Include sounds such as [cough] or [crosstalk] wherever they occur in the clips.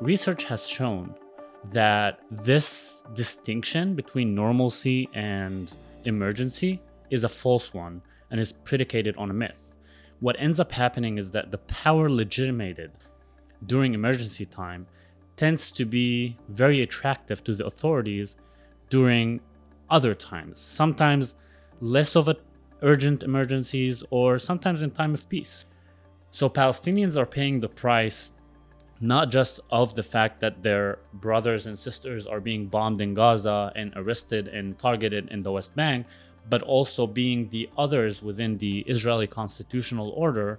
research has shown that this distinction between normalcy and emergency is a false one and is predicated on a myth. What ends up happening is that the power legitimated during emergency time tends to be very attractive to the authorities during other times, sometimes less of a urgent emergencies or sometimes in time of peace. So Palestinians are paying the price not just of the fact that their brothers and sisters are being bombed in Gaza and arrested and targeted in the West Bank, but also being the others within the Israeli constitutional order,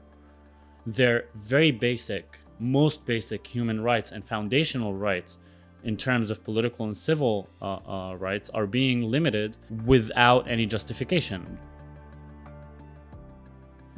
their very basic, most basic human rights and foundational rights in terms of political and civil uh, uh, rights are being limited without any justification.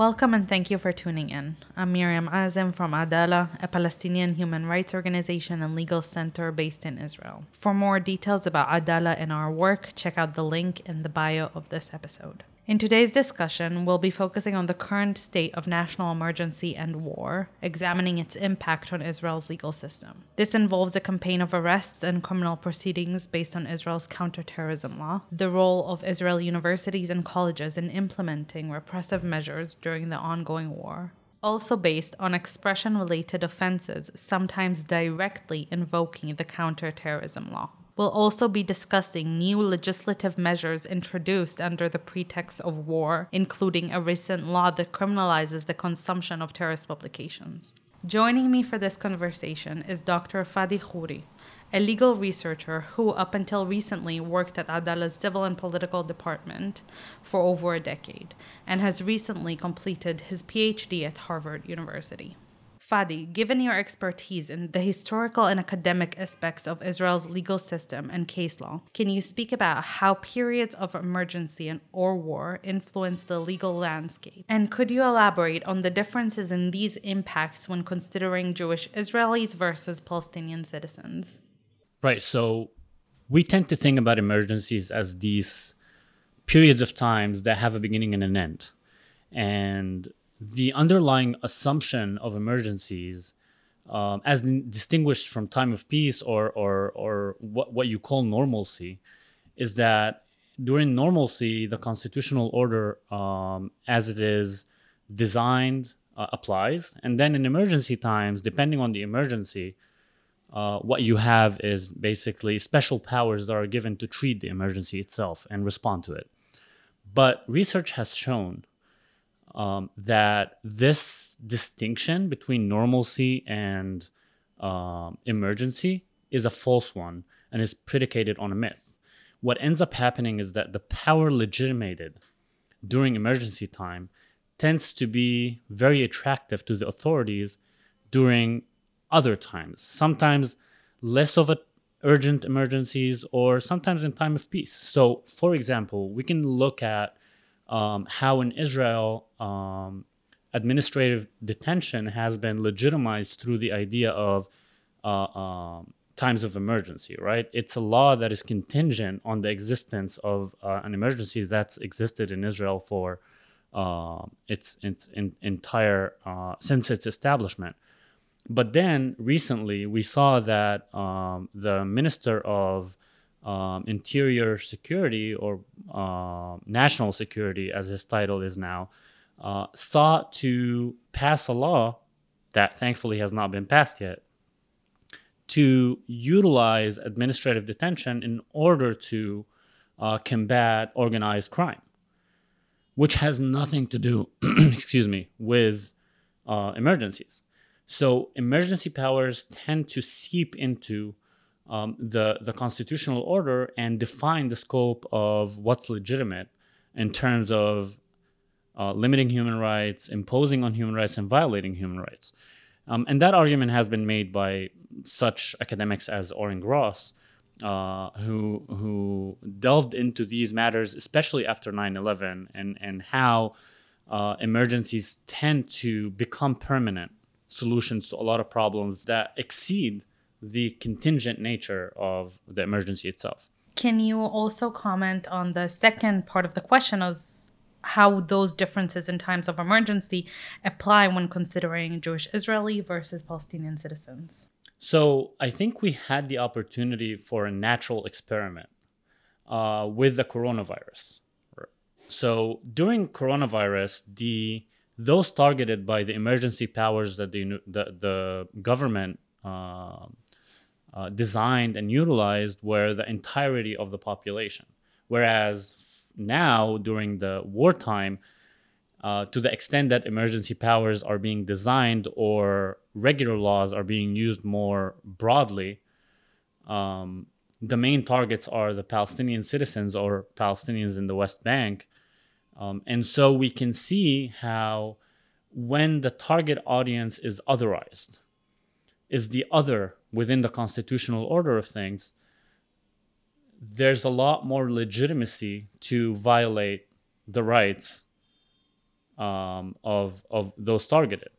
Welcome and thank you for tuning in. I'm Miriam Azem from Adalah, a Palestinian human rights organization and legal center based in Israel. For more details about Adalah and our work, check out the link in the bio of this episode. In today's discussion, we'll be focusing on the current state of national emergency and war, examining its impact on Israel's legal system. This involves a campaign of arrests and criminal proceedings based on Israel's counterterrorism law, the role of Israeli universities and colleges in implementing repressive measures during the ongoing war, also based on expression related offenses, sometimes directly invoking the counterterrorism law. We'll also be discussing new legislative measures introduced under the pretext of war, including a recent law that criminalizes the consumption of terrorist publications. Joining me for this conversation is Dr. Fady Khoury, a legal researcher who, up until recently, worked at Adalah's Civil and Political Department for over a decade and has recently completed his PhD at Harvard University. Fady, given your expertise in the historical and academic aspects of Israel's legal system and case law, can you speak about how periods of emergency and or war influence the legal landscape? And could you elaborate on the differences in these impacts when considering Jewish Israelis versus Palestinian citizens? Right. So we tend to think about emergencies as these periods of times that have a beginning and an end. And the underlying assumption of emergencies, um, as distinguished from time of peace or or or what what you call normalcy, is that during normalcy the constitutional order um, as it is designed uh, applies, and then in emergency times, depending on the emergency. Uh, what you have is basically special powers that are given to treat the emergency itself and respond to it. But research has shown um, that this distinction between normalcy and um, emergency is a false one and is predicated on a myth. What ends up happening is that the power legitimated during emergency time tends to be very attractive to the authorities during other times, sometimes less of a urgent emergencies or sometimes in time of peace. So, for example, we can look at um, how in Israel um, administrative detention has been legitimized through the idea of uh, um, times of emergency, right? It's a law that is contingent on the existence of uh, an emergency that's existed in Israel for uh, its, its in, entire uh, since its establishment. But then recently, we saw that um, the minister of um, interior security or uh, national security, as his title is now, uh, sought to pass a law that thankfully has not been passed yet to utilize administrative detention in order to uh, combat organized crime, which has nothing to do, [clears throat] excuse me, with uh, emergencies. So emergency powers tend to seep into um, the the constitutional order and define the scope of what's legitimate in terms of uh, limiting human rights, imposing on human rights, and violating human rights. Um, and that argument has been made by such academics as Oren Gross, uh, who who delved into these matters, especially after 9/11, and and how uh, emergencies tend to become permanent solutions to a lot of problems that exceed the contingent nature of the emergency itself. Can you also comment on the second part of the question as how those differences in times of emergency apply when considering Jewish Israeli versus Palestinian citizens? So I think we had the opportunity for a natural experiment uh, with the coronavirus. So during coronavirus, the those targeted by the emergency powers that the the, the government uh, uh, designed and utilized were the entirety of the population, whereas now during the wartime, uh, to the extent that emergency powers are being designed or regular laws are being used more broadly, um, the main targets are the Palestinian citizens or Palestinians in the West Bank. Um, and so we can see how when the target audience is otherized, is the other within the constitutional order of things, there's a lot more legitimacy to violate the rights um, of, of those targeted.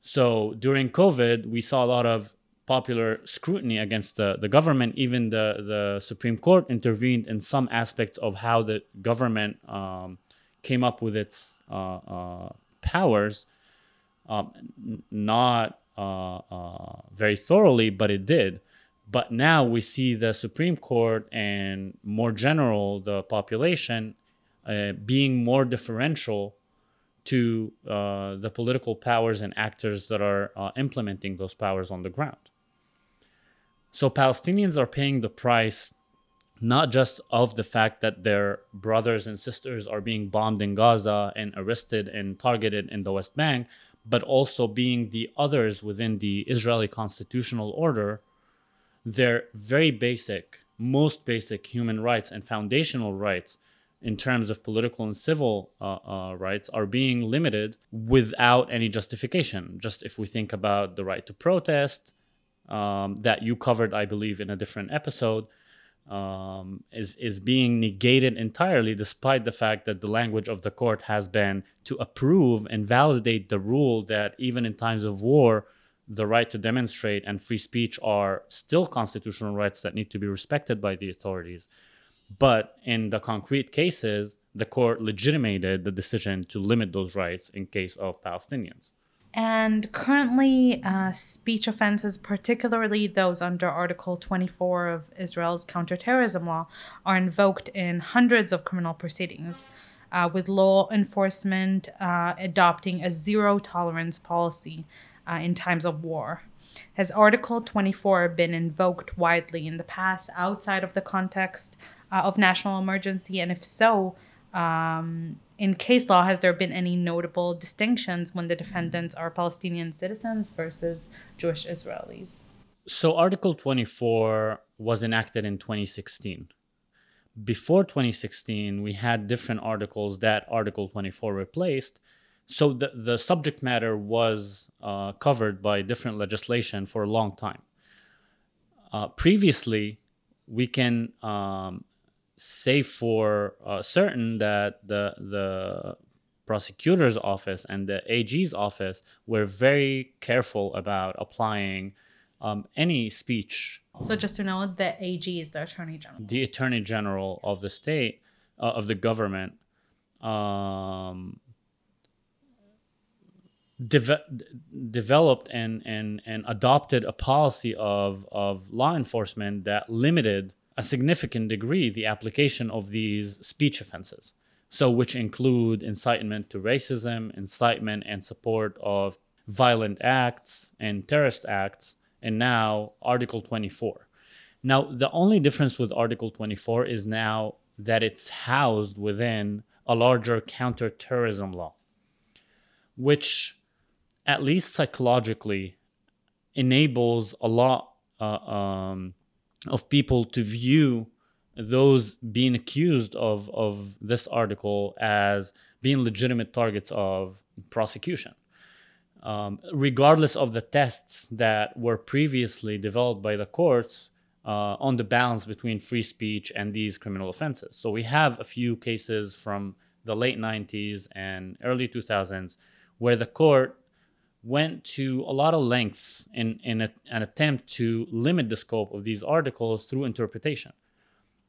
So during COVID, we saw a lot of popular scrutiny against the, the government. Even the, the Supreme Court intervened in some aspects of how the government um, came up with its uh, uh, powers, um, not uh, uh, very thoroughly, but it did. But now we see the Supreme Court and more general the population uh, being more differential to uh, the political powers and actors that are implementing those powers on the ground. So Palestinians are paying the price not just of the fact that their brothers and sisters are being bombed in Gaza and arrested and targeted in the West Bank, but also being the others within the Israeli constitutional order, their very basic, most basic human rights and foundational rights in terms of political and civil uh, uh, rights are being limited without any justification. Just if we think about the right to protest, um, that you covered, I believe, in a different episode, um, is is being negated entirely, despite the fact that the language of the court has been to approve and validate the rule that even in times of war, the right to demonstrate and free speech are still constitutional rights that need to be respected by the authorities. But in the concrete cases, the court legitimated the decision to limit those rights in case of Palestinians. And currently, uh, speech offenses, particularly those under Article 24 of Israel's counterterrorism law, are invoked in hundreds of criminal proceedings, uh, with law enforcement uh, adopting a zero tolerance policy uh, in times of war. Has Article 24 been invoked widely in the past outside of the context uh, of national emergency? And if so, um, in case law, has there been any notable distinctions when the defendants are Palestinian citizens versus Jewish Israelis? So, Article 24 was enacted in 2016. Before 2016, we had different articles that Article 24 replaced. So, the, the subject matter was uh, covered by different legislation for a long time. Uh, previously, we can um, say for uh, certain that the the prosecutor's office and the AG's office were very careful about applying um, any speech. So just to know, the AG is the Attorney General. The Attorney General of the state uh, of the government. Um, de- developed and, and, and adopted a policy of, of law enforcement that limited a significant degree the application of these speech offenses. So, which include incitement to racism, incitement and support of violent acts and terrorist acts, and now Article 24. Now, the only difference with Article 24 is now that it's housed within a larger counterterrorism law, which, at least psychologically, enables a lot uh, um, of people to view those being accused of, of this article as being legitimate targets of prosecution. Um, regardless of the tests that were previously developed by the courts uh, on the balance between free speech and these criminal offenses. So we have a few cases from the late 90s and early 2000s where the court went to a lot of lengths in, in a, an attempt to limit the scope of these articles through interpretation.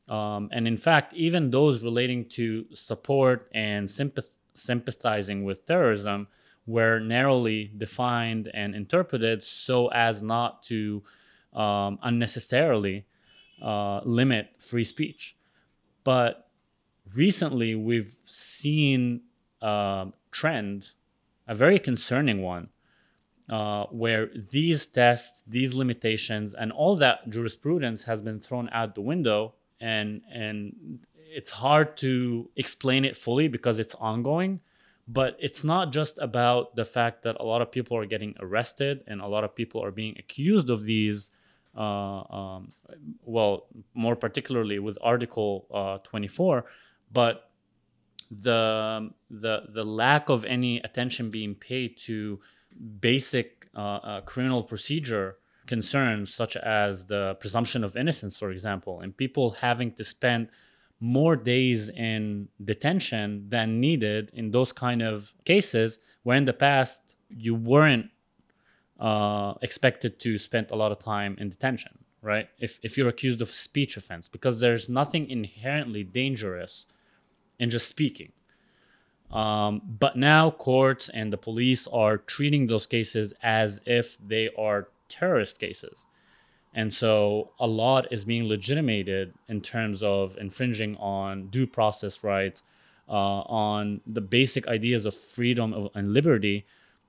Um, and in fact, even those relating to support and sympath- sympathizing with terrorism were narrowly defined and interpreted so as not to um, unnecessarily uh, limit free speech. But recently, we've seen a trend, a very concerning one, uh, where these tests, these limitations, and all that jurisprudence has been thrown out the window, and and it's hard to explain it fully because it's ongoing. But it's not just about the fact that a lot of people are getting arrested and a lot of people are being accused of these. Uh, um, well, more particularly with Article uh, 24, but the the the lack of any attention being paid to basic uh, uh, criminal procedure concerns such as the presumption of innocence for example and people having to spend more days in detention than needed in those kind of cases where in the past you weren't uh, expected to spend a lot of time in detention right? If, if you're accused of a speech offense because there's nothing inherently dangerous in just speaking um, but now courts and the police are treating those cases as if they are terrorist cases and so a lot is being legitimated in terms of infringing on due process rights, uh, on the basic ideas of freedom and liberty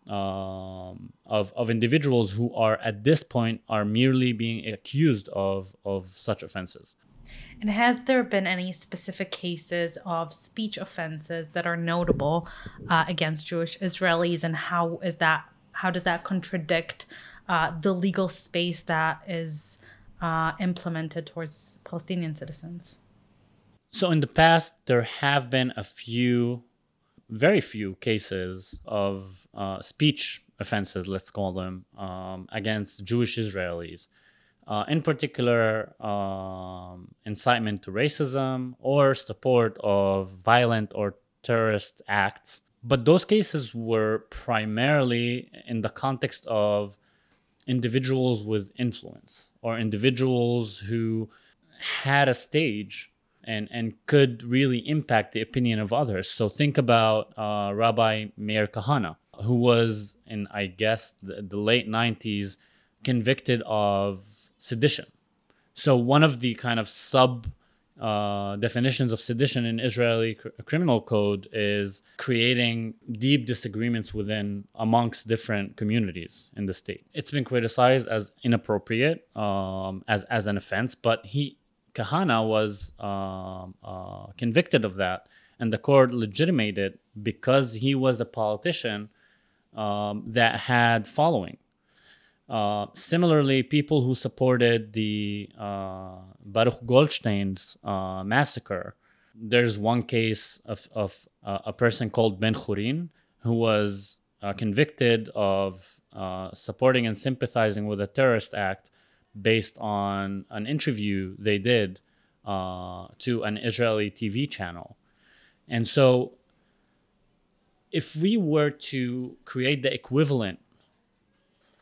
um, of, of individuals who are at this point are merely being accused of, of such offenses. And has there been any specific cases of speech offenses that are notable uh, against Jewish Israelis, and how is that? How does that contradict uh, the legal space that is uh, implemented towards Palestinian citizens? So, in the past, there have been a few, very few cases of uh, speech offenses, let's call them, um, against Jewish Israelis. Uh, in particular, um, incitement to racism or support of violent or terrorist acts. But those cases were primarily in the context of individuals with influence or individuals who had a stage and, and could really impact the opinion of others. So think about uh, Rabbi Meir Kahane, who was in, I guess, the, the late 90s, convicted of sedition. So one of the kind of sub uh, definitions of sedition in Israeli cr- criminal code is creating deep disagreements within amongst different communities in the state. It's been criticized as inappropriate um, as as an offense, but he Kahane was um, uh, convicted of that, and the court legitimated because he was a politician um, that had following. Uh, similarly, people who supported the uh, Baruch Goldstein's uh, massacre, there's one case of, of uh, a person called Ben Khurin who was uh, convicted of supporting and sympathizing with a terrorist act based on an interview they did to an Israeli TV channel. And so, if we were to create the equivalent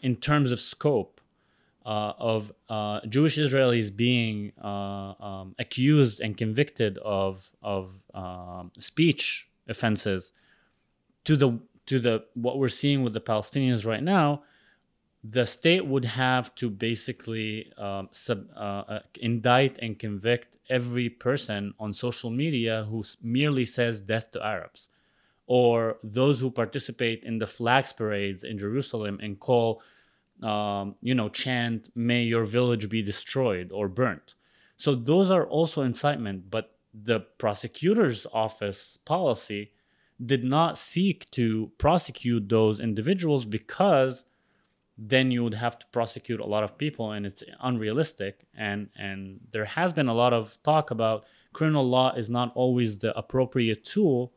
in terms of scope uh, of uh, Jewish Israelis being uh, um, accused and convicted of of um, speech offenses to the to the what we're seeing with the Palestinians right now, the state would have to basically um, sub, uh, uh, indict and convict every person on social media who merely says death to Arabs, or those who participate in the flags parades in Jerusalem and call um, you know, chant, may your village be destroyed or burnt. So those are also incitement, but the prosecutor's office policy did not seek to prosecute those individuals because then you would have to prosecute a lot of people and it's unrealistic and and there has been a lot of talk about criminal law is not always the appropriate tool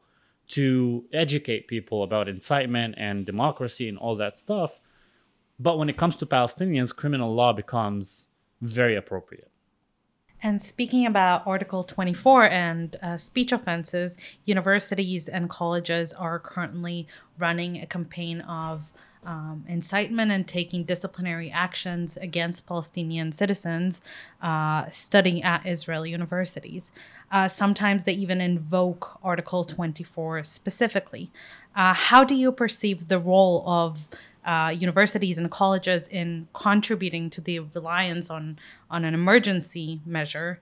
to educate people about incitement and democracy and all that stuff but when it comes to Palestinians, criminal law becomes very appropriate. And speaking about Article 24 and uh, speech offenses, universities and colleges are currently running a campaign of um, incitement and taking disciplinary actions against Palestinian citizens uh, studying at Israeli universities. Uh, sometimes they even invoke Article 24 specifically. Uh, how do you perceive the role of uh, universities and colleges in contributing to the reliance on on an emergency measure?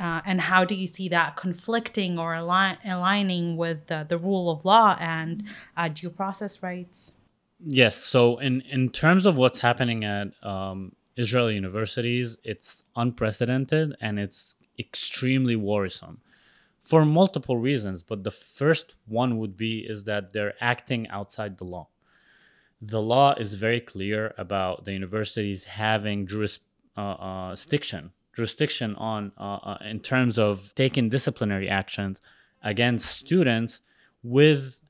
Uh, and how do you see that conflicting or align, aligning with the, rule of law and uh, due process rights? Yes. So, in in terms of what's happening at um, Israeli universities, it's unprecedented and it's extremely worrisome for multiple reasons. But the first one would be is that they're acting outside the law. The law is very clear about the universities having jurisdiction, uh, uh, jurisdiction on uh, in terms of taking disciplinary actions against students with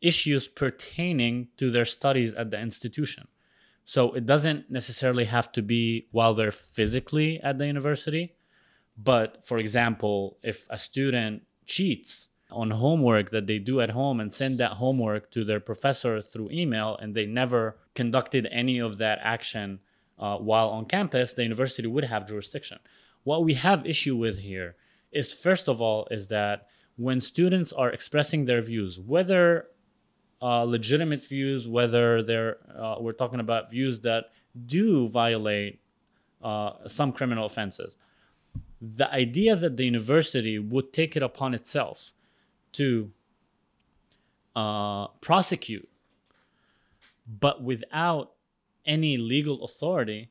issues pertaining to their studies at the institution. So it doesn't necessarily have to be while they're physically at the university. But for example, if a student cheats on homework that they do at home and send that homework to their professor through email and they never conducted any of that action uh, while on campus, the university would have jurisdiction. What we have issue with here is first of all is that when students are expressing their views, whether uh, legitimate views, whether they're uh, we're talking about views that do violate uh, some criminal offenses. The idea that the university would take it upon itself to uh, prosecute, but without any legal authority,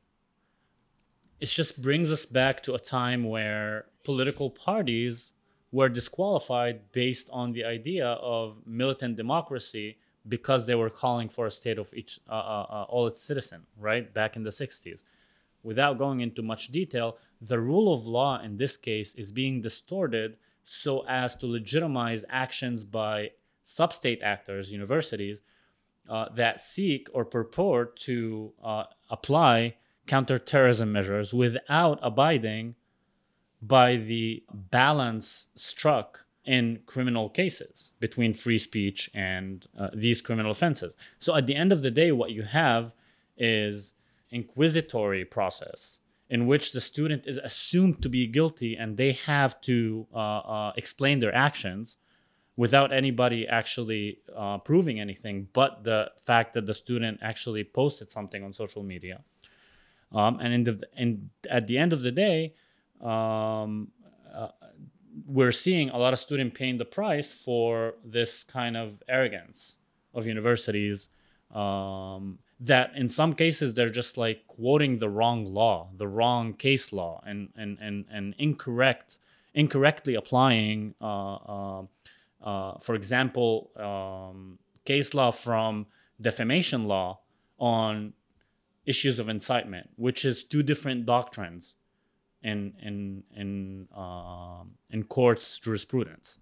it just brings us back to a time where political parties were disqualified based on the idea of militant democracy because they were calling for a state of each uh, uh, uh all its citizen right? Back in the 60s without going into much detail the rule of law in this case is being distorted so as to legitimize actions by sub-state actors universities uh, that seek or purport to uh, apply counterterrorism measures without abiding by the balance struck in criminal cases between free speech and uh, these criminal offenses. So at the end of the day, what you have is inquisitory process in which the student is assumed to be guilty and they have to uh, uh, explain their actions without anybody actually uh, proving anything but the fact that the student actually posted something on social media. Um, and the, in, at the end of the day um, uh, we're seeing a lot of students paying the price for this kind of arrogance of universities um, that in some cases they're just like quoting the wrong law the wrong case law and and and, and incorrect incorrectly applying uh, uh, uh, for example um, case law from defamation law on issues of incitement which is two different doctrines in in in um, in courts jurisprudence.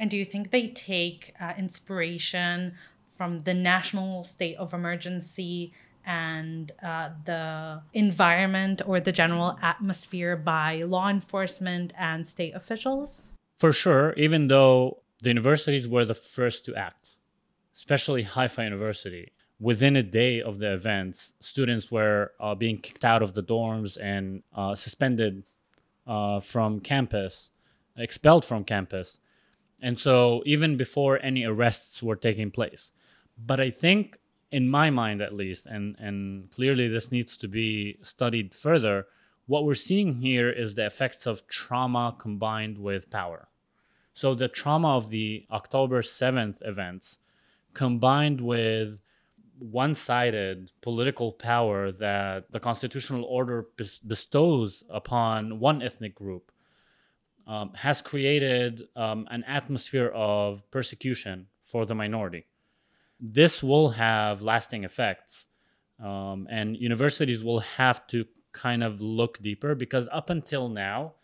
And do you think they take uh, inspiration from the national state of emergency and uh, the environment or the general atmosphere by law enforcement and state officials? For sure, even though the universities were the first to act, especially Haifa University within a day of the events, students were uh, being kicked out of the dorms and uh, suspended uh, from campus, expelled from campus. And so, even before any arrests were taking place. But I think, in my mind at least, and, and clearly this needs to be studied further, what we're seeing here is the effects of trauma combined with power. So, the trauma of the October 7th events combined with one sided political power that the constitutional order bestows upon one ethnic group um, has created um, an atmosphere of persecution for the minority. This will have lasting effects, um, and universities will have to kind of look deeper because up until now,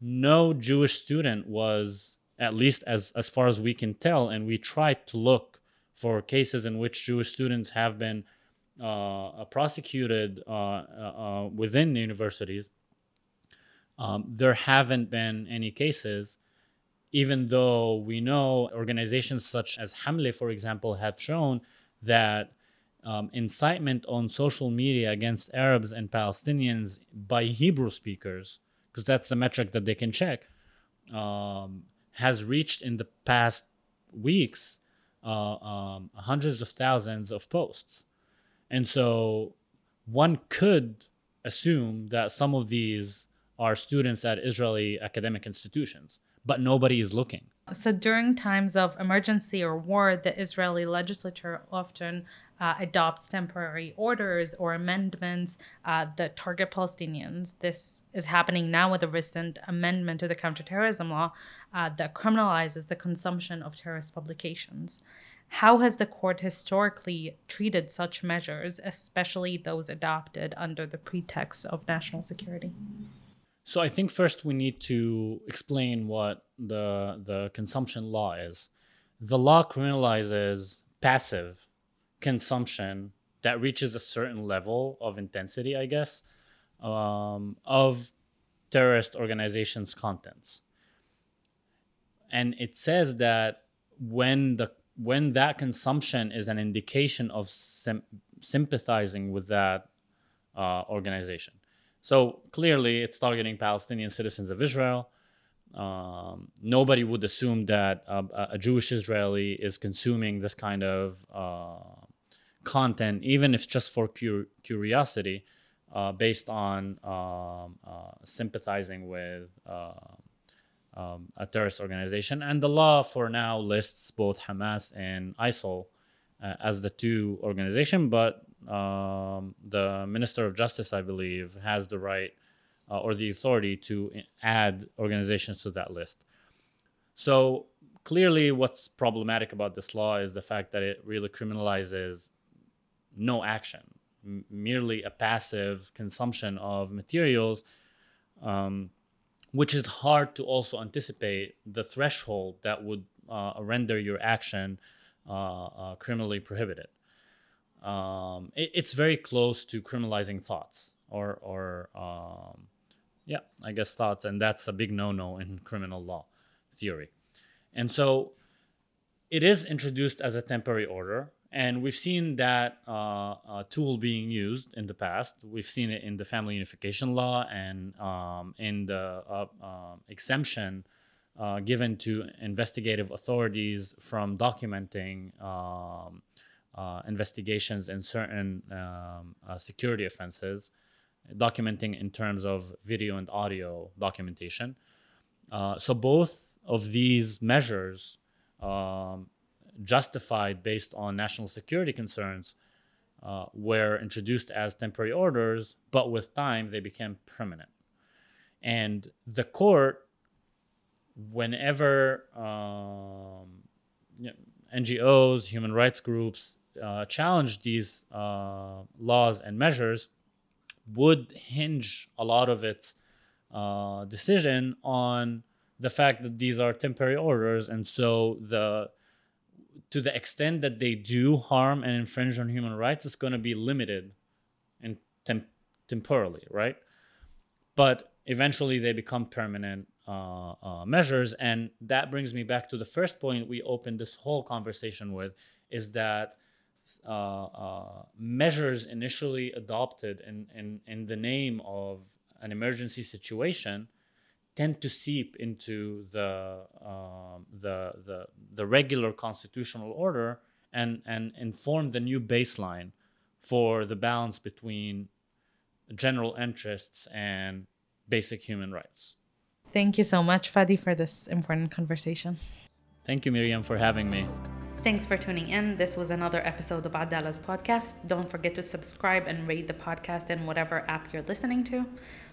no Jewish student was, at least as, as far as we can tell, and we tried to look for cases in which Jewish students have been uh, prosecuted uh, uh, uh, within universities, um, there haven't been any cases, even though we know organizations such as Hamle, for example, have shown that um, incitement on social media against Arabs and Palestinians by Hebrew speakers, because that's the metric that they can check, um, has reached in the past weeks uh, um, hundreds of thousands of posts. And so one could assume that some of these are students at Israeli academic institutions, but nobody is looking. So during times of emergency or war, the Israeli legislature often uh, adopts temporary orders or amendments uh, that target Palestinians. This is happening now with a recent amendment to the counterterrorism law uh, that criminalizes the consumption of terrorist publications. How has the court historically treated such measures, especially those adopted under the pretext of national security? So I think first we need to explain what the the consumption law is. The law criminalizes passive consumption that reaches a certain level of intensity, I guess, um, of terrorist organizations' contents. And it says that when the when that consumption is an indication of sim- sympathizing with that uh, organization. So clearly, it's targeting Palestinian citizens of Israel. Um, nobody would assume that a Jewish Israeli is consuming this kind of uh, content, even if just for cur- curiosity, uh, based on um, uh, sympathizing with uh, um, a terrorist organization. And the law for now lists both Hamas and ISIL uh, as the two organization, but um, the Minister of Justice, I believe, has the right uh, or the authority to add organizations to that list. So clearly, what's problematic about this law is the fact that it really criminalizes no action, m- merely a passive consumption of materials, um, which is hard to also anticipate the threshold that would uh, render your action uh, uh, criminally prohibited. Um, it, it's very close to criminalizing thoughts or, or um, yeah, I guess thoughts, and that's a big no-no in criminal law theory. And so it is introduced as a temporary order and we've seen that uh, uh, tool being used in the past. We've seen it in the family unification law and um, in the uh, um, exemption uh, given to investigative authorities from documenting um, investigations in certain um, uh, security offenses, documenting in terms of video and audio documentation. so both of these measures um, justified based on national security concerns uh, were introduced as temporary orders, but with time they became permanent. And the court, whenever um, you know, NGOs, human rights groups uh, challenged these uh, laws and measures, would hinge a lot of its uh, decision on the fact that these are temporary orders, and so the to the extent that they do harm and infringe on human rights, it's going to be limited and temp- temporally, right? But eventually they become permanent uh, uh, measures. And that brings me back to the first point we opened this whole conversation with is that measures initially adopted in, in, in the name of an emergency situation tend to seep into the um, the, the the regular constitutional order and and inform the new baseline for the balance between general interests and basic human rights. Thank you so much, Fady, for this important conversation. Thank you, Miriam, for having me. Thanks for tuning in. This was another episode of Adalah's podcast. Don't forget to subscribe and rate the podcast in whatever app you're listening to.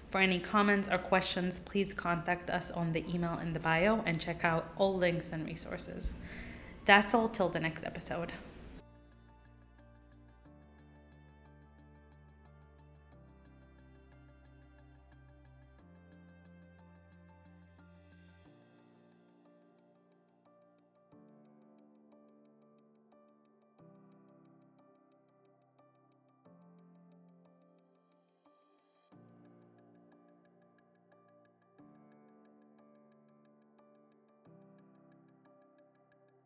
For any comments or questions, please contact us on the email in the bio and check out all links and resources. That's all till the next episode.